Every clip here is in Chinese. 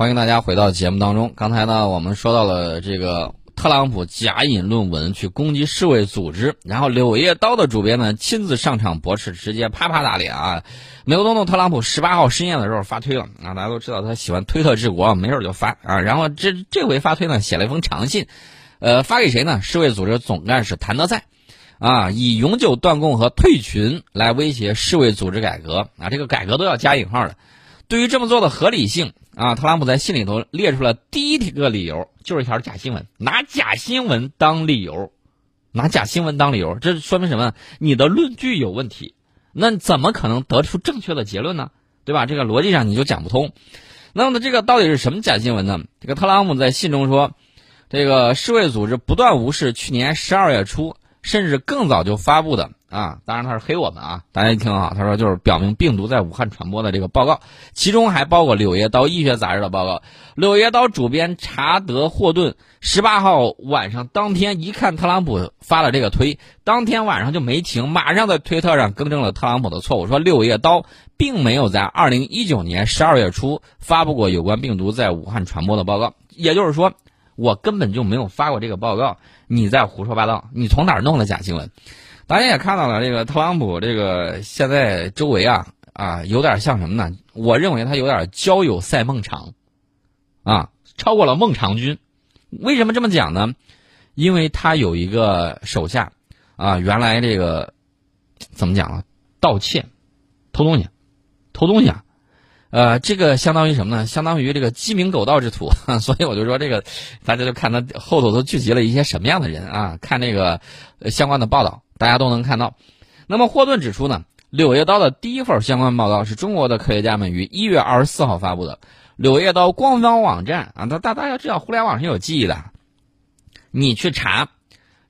欢迎大家回到节目当中。刚才呢，我们说到了这个特朗普假引论文去攻击世卫组织，然后《柳叶刀》的主编呢亲自上场驳斥，直接啪啪打脸啊！美国总统特朗普十八号深夜的时候发推了啊，大家都知道他喜欢推特治国，没事就发啊。然后这这回发推呢，写了一封长信，呃，发给谁呢？世卫组织总干事谭德赛。啊，以永久断供和退群来威胁世卫组织改革啊，这个改革都要加引号的。对于这么做的合理性啊，特朗普在信里头列出了第一个理由，就是一条假新闻，拿假新闻当理由，拿假新闻当理由，这说明什么？你的论据有问题，那怎么可能得出正确的结论呢？对吧？这个逻辑上你就讲不通。那么，这个到底是什么假新闻呢？这个特朗普在信中说，这个世卫组织不断无视去年十二月初。甚至更早就发布的啊，当然他是黑我们啊！大家一听啊，他说就是表明病毒在武汉传播的这个报告，其中还包括《柳叶刀》医学杂志的报告。《柳叶刀》主编查德·霍顿十八号晚上当天一看特朗普发了这个推，当天晚上就没停，马上在推特上更正了特朗普的错误，说《柳叶刀》并没有在二零一九年十二月初发布过有关病毒在武汉传播的报告，也就是说。我根本就没有发过这个报告，你在胡说八道，你从哪儿弄的假新闻？大家也看到了，这个特朗普这个现在周围啊啊，有点像什么呢？我认为他有点交友赛孟尝，啊，超过了孟尝君。为什么这么讲呢？因为他有一个手下啊，原来这个怎么讲啊？盗窃、偷东西、偷东西啊。呃，这个相当于什么呢？相当于这个鸡鸣狗盗之徒，所以我就说这个，大家就看他后头都聚集了一些什么样的人啊？看这个相关的报道，大家都能看到。那么霍顿指出呢，《柳叶刀》的第一份相关报道是中国的科学家们于一月二十四号发布的，《柳叶刀》官方网站啊，大大大家知道互联网是有记忆的，你去查，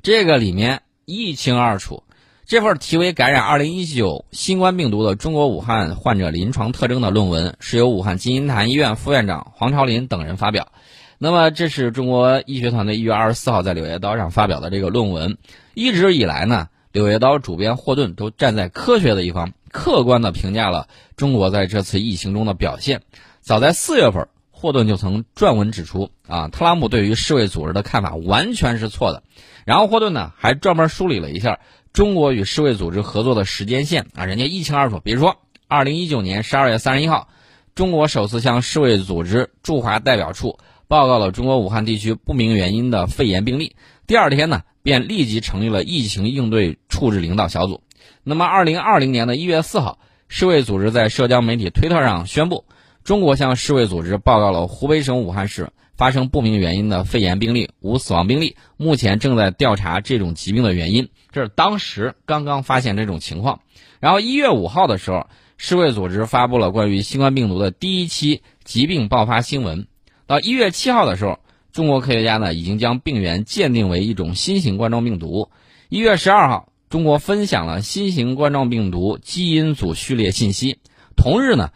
这个里面一清二楚。这份题为《感染2019新冠病毒的中国武汉患者临床特征》的论文，是由武汉金银潭医院副院长黄朝林等人发表。那么，这是中国医学团队一月二十四号在《柳叶刀》上发表的这个论文。一直以来呢，《柳叶刀》主编霍顿都站在科学的一方，客观地评价了中国在这次疫情中的表现。早在四月份，霍顿就曾撰文指出，啊，特朗普对于世卫组织的看法完全是错的。然后，霍顿呢还专门梳理了一下。中国与世卫组织合作的时间线啊，人家一清二楚。比如说，二零一九年十二月三十一号，中国首次向世卫组织驻华代表处报告了中国武汉地区不明原因的肺炎病例。第二天呢，便立即成立了疫情应对处置领导小组。那么，二零二零年的一月四号，世卫组织在社交媒体推特上宣布，中国向世卫组织报告了湖北省武汉市。发生不明原因的肺炎病例，无死亡病例。目前正在调查这种疾病的原因。这是当时刚刚发现这种情况。然后一月五号的时候，世卫组织发布了关于新冠病毒的第一期疾病爆发新闻。到一月七号的时候，中国科学家呢已经将病原鉴定为一种新型冠状病毒。一月十二号，中国分享了新型冠状病毒基因组序列信息。同日呢，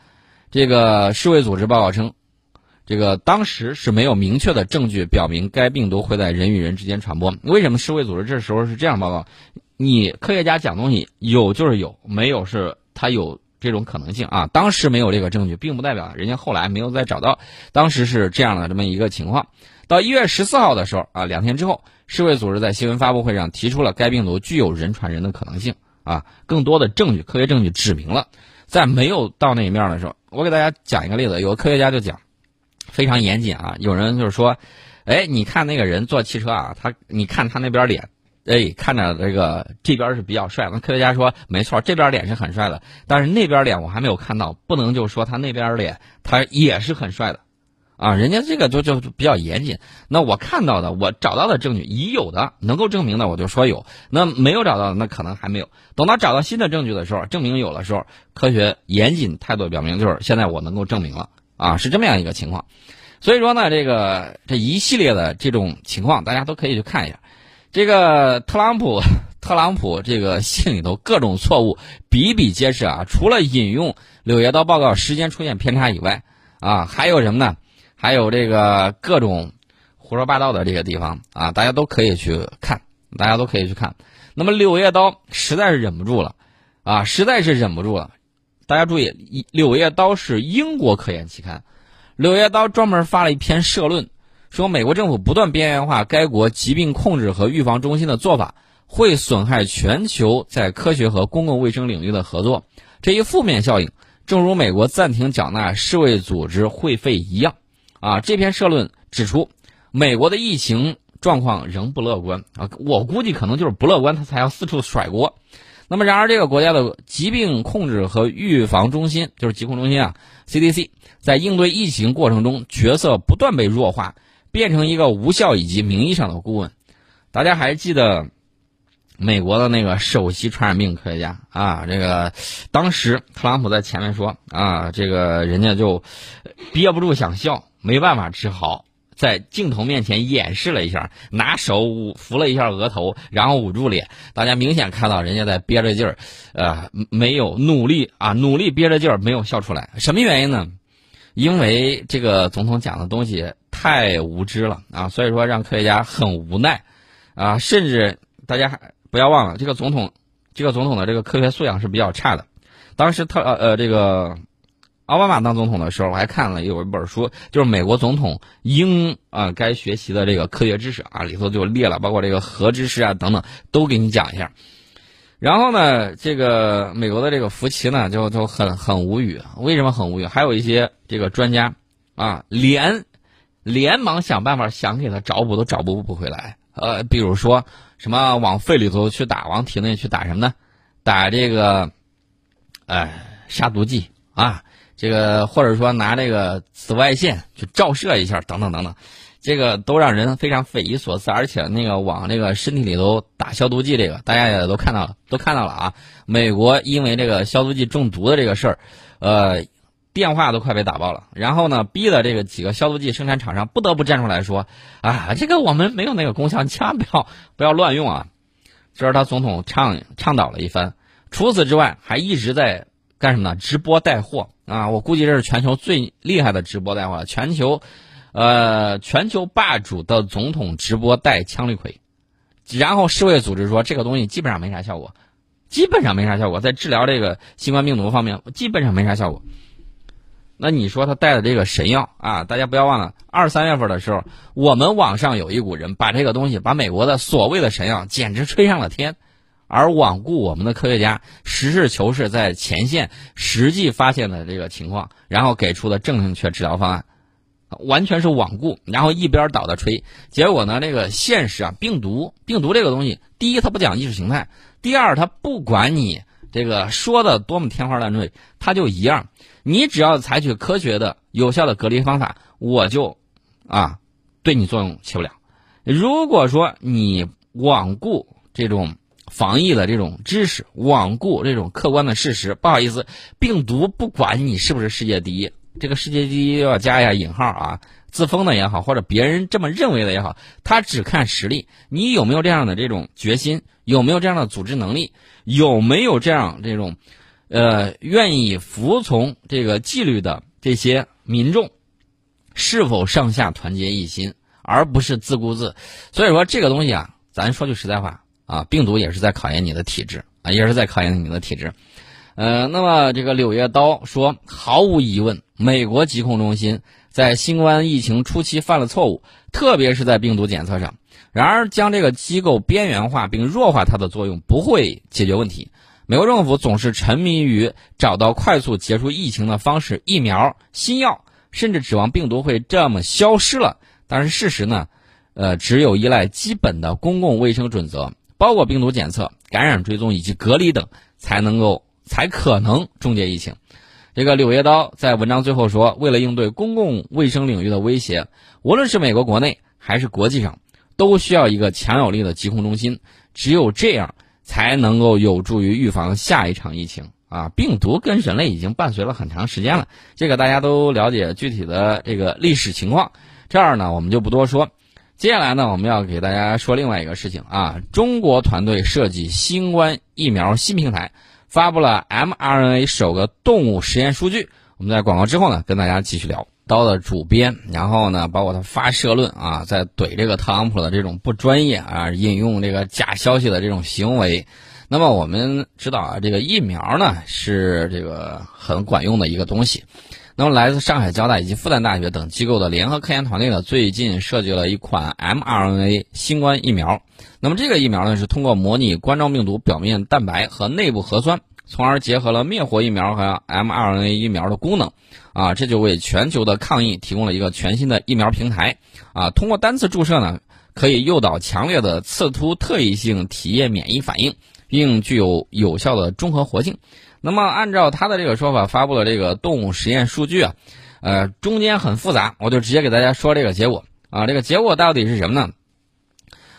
这个世卫组织报告称。这个当时是没有明确的证据表明该病毒会在人与人之间传播。为什么世卫组织这时候是这样报告？你科学家讲东西有就是有，没有是它有这种可能性啊。当时没有这个证据，并不代表人家后来没有再找到。当时是这样的这么一个情况。到一月十四号的时候啊，两天之后，世卫组织在新闻发布会上提出了该病毒具有人传人的可能性啊。更多的证据，科学证据指明了，在没有到那一面的时候，我给大家讲一个例子，有个科学家就讲。非常严谨啊！有人就是说，哎，你看那个人坐汽车啊，他你看他那边脸，哎，看着这个这边是比较帅。那科学家说，没错，这边脸是很帅的，但是那边脸我还没有看到，不能就说他那边脸他也是很帅的，啊，人家这个就就比较严谨。那我看到的，我找到的证据已有的能够证明的，我就说有；那没有找到的，那可能还没有。等到找到新的证据的时候，证明有的时候，科学严谨态度表明就是现在我能够证明了。啊，是这么样一个情况，所以说呢，这个这一系列的这种情况，大家都可以去看一下。这个特朗普，特朗普这个信里头各种错误比比皆是啊。除了引用《柳叶刀》报告时间出现偏差以外，啊，还有什么呢？还有这个各种胡说八道的这个地方啊，大家都可以去看，大家都可以去看。那么《柳叶刀》实在是忍不住了，啊，实在是忍不住了。大家注意，《柳叶刀》是英国科研期刊，《柳叶刀专门发了一篇社论，说美国政府不断边缘化该国疾病控制和预防中心的做法，会损害全球在科学和公共卫生领域的合作。这一负面效应，正如美国暂停缴纳世卫组织会费一样。啊，这篇社论指出，美国的疫情状况仍不乐观啊！我估计可能就是不乐观，他才要四处甩锅。那么，然而这个国家的疾病控制和预防中心，就是疾控中心啊，CDC，在应对疫情过程中角色不断被弱化，变成一个无效以及名义上的顾问。大家还记得美国的那个首席传染病科学家啊？这个当时特朗普在前面说啊，这个人家就憋不住想笑。没办法，治好在镜头面前演示了一下，拿手捂扶了一下额头，然后捂住脸。大家明显看到人家在憋着劲儿，呃，没有努力啊，努力憋着劲儿，没有笑出来。什么原因呢？因为这个总统讲的东西太无知了啊，所以说让科学家很无奈啊。甚至大家还不要忘了，这个总统，这个总统的这个科学素养是比较差的。当时特呃呃这个。奥巴马当总统的时候，我还看了有一本书，就是美国总统应啊该学习的这个科学知识啊，里头就列了，包括这个核知识啊等等，都给你讲一下。然后呢，这个美国的这个福奇呢，就就很很无语。为什么很无语？还有一些这个专家啊，连连忙想办法想给他找补，都找补不回来。呃，比如说什么往肺里头去打，往体内去打什么呢？打这个，呃，杀毒剂啊。这个或者说拿这个紫外线去照射一下，等等等等，这个都让人非常匪夷所思。而且那个往这个身体里头打消毒剂，这个大家也都看到了，都看到了啊。美国因为这个消毒剂中毒的这个事儿，呃，电话都快被打爆了。然后呢，逼的这个几个消毒剂生产厂商不得不站出来说：“啊，这个我们没有那个功效，千万不要不要乱用啊。”这是他总统倡倡导了一番。除此之外，还一直在干什么呢？直播带货。啊，我估计这是全球最厉害的直播带货，全球，呃，全球霸主的总统直播带枪绿葵，然后世卫组织说这个东西基本上没啥效果，基本上没啥效果，在治疗这个新冠病毒方面基本上没啥效果。那你说他带的这个神药啊，大家不要忘了，二三月份的时候，我们网上有一股人把这个东西，把美国的所谓的神药简直吹上了天。而罔顾我们的科学家实事求是，在前线实际发现的这个情况，然后给出的正确治疗方案，完全是罔顾，然后一边倒的吹。结果呢，这个现实啊，病毒，病毒这个东西，第一它不讲意识形态，第二它不管你这个说的多么天花乱坠，它就一样。你只要采取科学的、有效的隔离方法，我就啊，对你作用起不了。如果说你罔顾这种。防疫的这种知识，罔顾这种客观的事实。不好意思，病毒不管你是不是世界第一，这个世界第一要加一下引号啊，自封的也好，或者别人这么认为的也好，他只看实力。你有没有这样的这种决心？有没有这样的组织能力？有没有这样这种，呃，愿意服从这个纪律的这些民众？是否上下团结一心，而不是自顾自？所以说这个东西啊，咱说句实在话。啊，病毒也是在考验你的体质啊，也是在考验你的体质。呃，那么这个柳叶刀说，毫无疑问，美国疾控中心在新冠疫情初期犯了错误，特别是在病毒检测上。然而，将这个机构边缘化并弱化它的作用，不会解决问题。美国政府总是沉迷于找到快速结束疫情的方式，疫苗、新药，甚至指望病毒会这么消失了。但是事实呢？呃，只有依赖基本的公共卫生准则。包括病毒检测、感染追踪以及隔离等，才能够才可能终结疫情。这个柳叶刀在文章最后说，为了应对公共卫生领域的威胁，无论是美国国内还是国际上，都需要一个强有力的疾控中心。只有这样，才能够有助于预防下一场疫情。啊，病毒跟人类已经伴随了很长时间了，这个大家都了解具体的这个历史情况。这儿呢，我们就不多说。接下来呢，我们要给大家说另外一个事情啊。中国团队设计新冠疫苗新平台，发布了 mRNA 首个动物实验数据。我们在广告之后呢，跟大家继续聊。刀的主编，然后呢，包括他发社论啊，在怼这个特朗普的这种不专业啊，引用这个假消息的这种行为。那么我们知道啊，这个疫苗呢是这个很管用的一个东西。那么，来自上海交大以及复旦大学等机构的联合科研团队呢，最近设计了一款 mRNA 新冠疫苗。那么，这个疫苗呢，是通过模拟冠状病毒表面蛋白和内部核酸，从而结合了灭活疫苗和 mRNA 疫苗的功能。啊，这就为全球的抗疫提供了一个全新的疫苗平台。啊，通过单次注射呢，可以诱导强烈的刺突特异性体液免疫反应，并具有有效的中和活性。那么，按照他的这个说法，发布的这个动物实验数据啊，呃，中间很复杂，我就直接给大家说这个结果啊。这个结果到底是什么呢？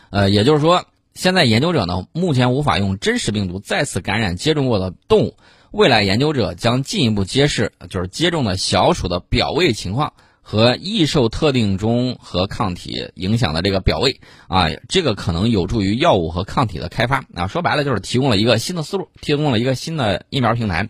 呃，也就是说，现在研究者呢，目前无法用真实病毒再次感染接种过的动物，未来研究者将进一步揭示，就是接种的小鼠的表位情况。和易受特定中和抗体影响的这个表位啊，这个可能有助于药物和抗体的开发啊。说白了就是提供了一个新的思路，提供了一个新的疫苗平台。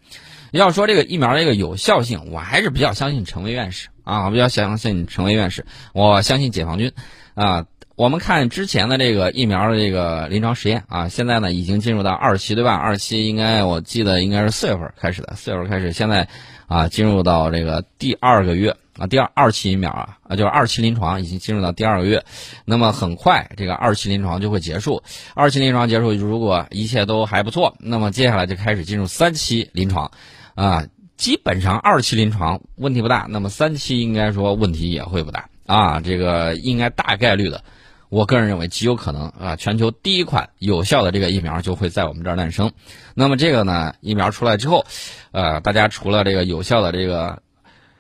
要说这个疫苗的一个有效性，我还是比较相信陈薇院士啊，我比较相信陈薇院士。我相信解放军啊。我们看之前的这个疫苗的这个临床实验啊，现在呢已经进入到二期，对吧？二期应该我记得应该是四月份开始的，四月份开始，现在啊进入到这个第二个月。啊，第二二期疫苗啊，啊就是二期临床已经进入到第二个月，那么很快这个二期临床就会结束。二期临床结束，如果一切都还不错，那么接下来就开始进入三期临床，啊，基本上二期临床问题不大，那么三期应该说问题也会不大啊，这个应该大概率的，我个人认为极有可能啊，全球第一款有效的这个疫苗就会在我们这儿诞生。那么这个呢，疫苗出来之后，呃，大家除了这个有效的这个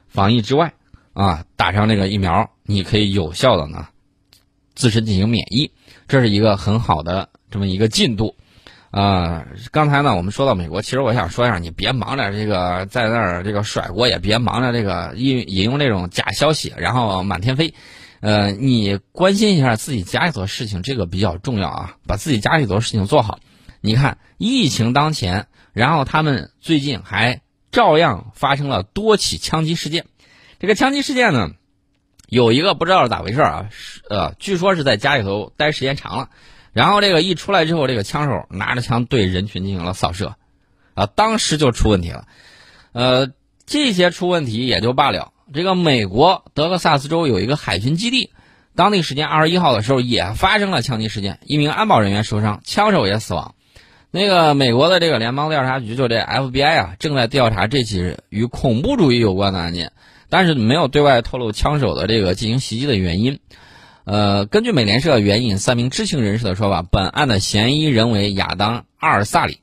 防疫之外，啊，打上这个疫苗，你可以有效的呢，自身进行免疫，这是一个很好的这么一个进度。啊，刚才呢，我们说到美国，其实我想说一下，你别忙着这个在那儿这个甩锅，也别忙着这个引引用这种假消息，然后满天飞。呃，你关心一下自己家里头的事情，这个比较重要啊，把自己家里头事情做好。你看，疫情当前，然后他们最近还照样发生了多起枪击事件。这个枪击事件呢，有一个不知道是咋回事啊，呃，据说是在家里头待时间长了，然后这个一出来之后，这个枪手拿着枪对人群进行了扫射，啊，当时就出问题了，呃，这些出问题也就罢了，这个美国德克萨斯州有一个海军基地，当地时间二十一号的时候也发生了枪击事件，一名安保人员受伤，枪手也死亡，那个美国的这个联邦调查局就这 FBI 啊，正在调查这起与恐怖主义有关的案件。但是没有对外透露枪手的这个进行袭击的原因。呃，根据美联社援引三名知情人士的说法，本案的嫌疑人为亚当·阿尔萨里。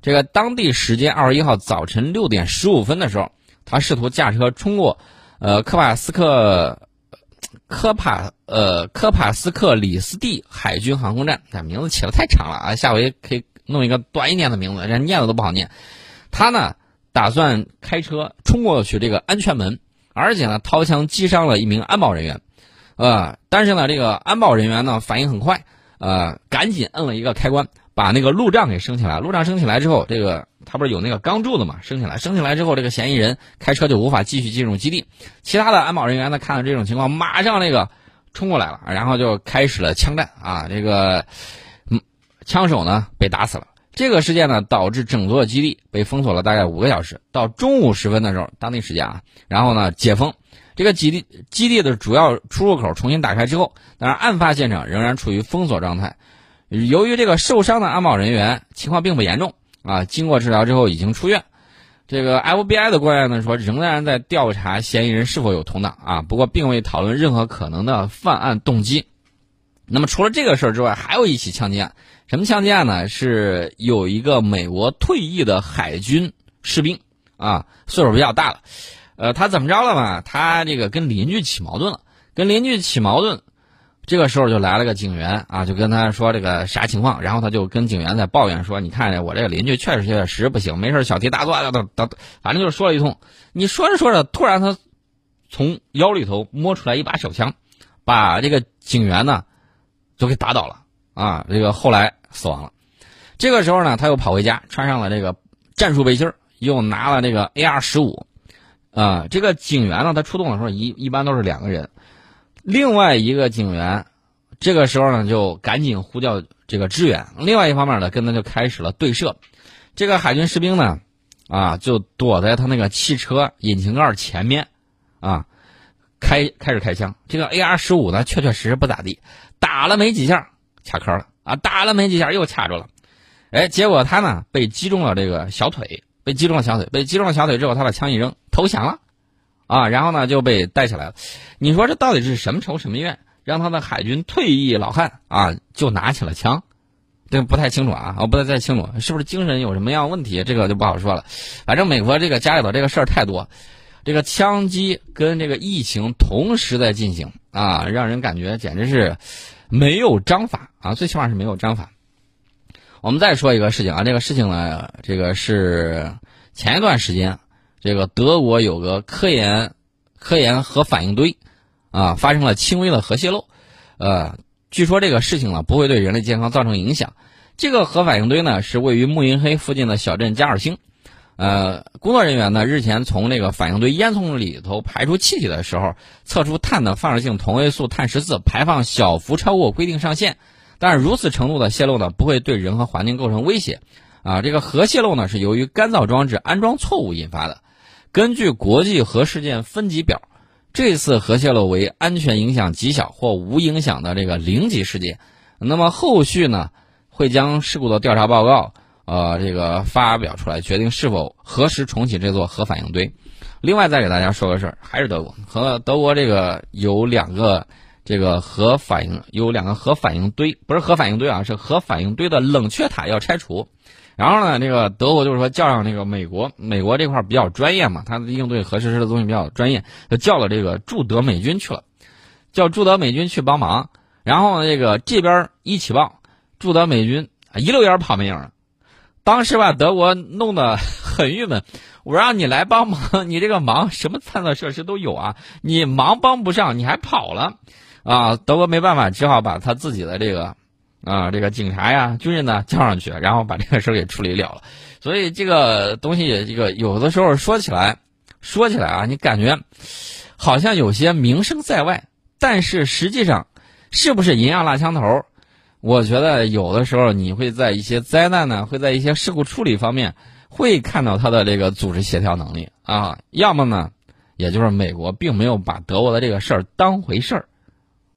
这个当地时间二十一号早晨六点十五分的时候，他试图驾车冲过，呃，科帕斯克科帕呃科帕斯克里斯蒂海军航空站。这名字起的太长了啊，下回可以弄一个短一点的名字，人念的都不好念。他呢，打算开车冲过去这个安全门。而且呢，掏枪击伤了一名安保人员，呃，但是呢，这个安保人员呢反应很快，呃，赶紧摁了一个开关，把那个路障给升起来。路障升起来之后，这个他不是有那个钢柱子嘛，升起来，升起来之后，这个嫌疑人开车就无法继续进入基地。其他的安保人员呢，看到这种情况，马上那个冲过来了，然后就开始了枪战啊，这个，嗯，枪手呢被打死了。这个事件呢，导致整座基地被封锁了大概五个小时。到中午时分的时候，当地时间啊，然后呢解封，这个基地基地的主要出入口重新打开之后，但是案发现场仍然处于封锁状态。由于这个受伤的安保人员情况并不严重啊，经过治疗之后已经出院。这个 FBI 的官员呢说，仍然在调查嫌疑人是否有同党啊，不过并未讨论任何可能的犯案动机。那么除了这个事儿之外，还有一起枪击案。什么枪击案呢？是有一个美国退役的海军士兵啊，岁数比较大了。呃，他怎么着了嘛？他这个跟邻居起矛盾了，跟邻居起矛盾。这个时候就来了个警员啊，就跟他说这个啥情况。然后他就跟警员在抱怨说：“你看我这个邻居确实确实不行，没事小题大做等等，反正就是说了一通。你说着说着，突然他从腰里头摸出来一把手枪，把这个警员呢就给打倒了。”啊，这个后来死亡了。这个时候呢，他又跑回家，穿上了这个战术背心又拿了这个 AR 十五。啊，这个警员呢，他出动的时候一一般都是两个人。另外一个警员，这个时候呢就赶紧呼叫这个支援。另外一方面呢，跟他就开始了对射。这个海军士兵呢，啊，就躲在他那个汽车引擎盖前面，啊，开开始开枪。这个 AR 十五呢，确确实实不咋地，打了没几下卡壳了啊，打了没几下又卡住了，哎，结果他呢被击中了这个小腿，被击中了小腿，被击中了小腿之后，他把枪一扔，投降了，啊，然后呢就被带起来了。你说这到底是什么仇什么怨，让他的海军退役老汉啊就拿起了枪？这不太清楚啊，我不太太清楚，是不是精神有什么样问题？这个就不好说了。反正美国这个家里头这个事儿太多，这个枪击跟这个疫情同时在进行啊，让人感觉简直是没有章法啊，最起码是没有章法。我们再说一个事情啊，这个事情呢，这个是前一段时间，这个德国有个科研科研核反应堆啊，发生了轻微的核泄漏，呃。据说这个事情呢不会对人类健康造成影响。这个核反应堆呢是位于慕尼黑附近的小镇加尔星。呃，工作人员呢日前从那个反应堆烟囱里头排出气体的时候，测出碳的放射性同位素碳十四排放小幅超过规定上限。但是如此程度的泄漏呢不会对人和环境构成威胁。啊，这个核泄漏呢是由于干燥装置安装错误引发的。根据国际核事件分级表。这次核泄漏为安全影响极小或无影响的这个零级事件，那么后续呢会将事故的调查报告呃这个发表出来，决定是否何时重启这座核反应堆。另外再给大家说个事儿，还是德国和德国这个有两个这个核反应有两个核反应堆，不是核反应堆啊，是核反应堆的冷却塔要拆除。然后呢，这个德国就是说叫上那个美国，美国这块比较专业嘛，他应对核设施的东西比较专业，就叫了这个驻德美军去了，叫驻德美军去帮忙。然后呢，这个这边一起报，驻德美军一溜烟跑没影了。当时吧，德国弄得很郁闷，我让你来帮忙，你这个忙什么探测设施都有啊，你忙帮不上，你还跑了，啊，德国没办法，只好把他自己的这个。啊，这个警察呀、军人呢叫上去，然后把这个事儿给处理了了。所以这个东西，这个有的时候说起来，说起来啊，你感觉好像有些名声在外，但是实际上是不是银样蜡枪头？我觉得有的时候你会在一些灾难呢，会在一些事故处理方面会看到他的这个组织协调能力啊。要么呢，也就是美国并没有把德国的这个事儿当回事儿。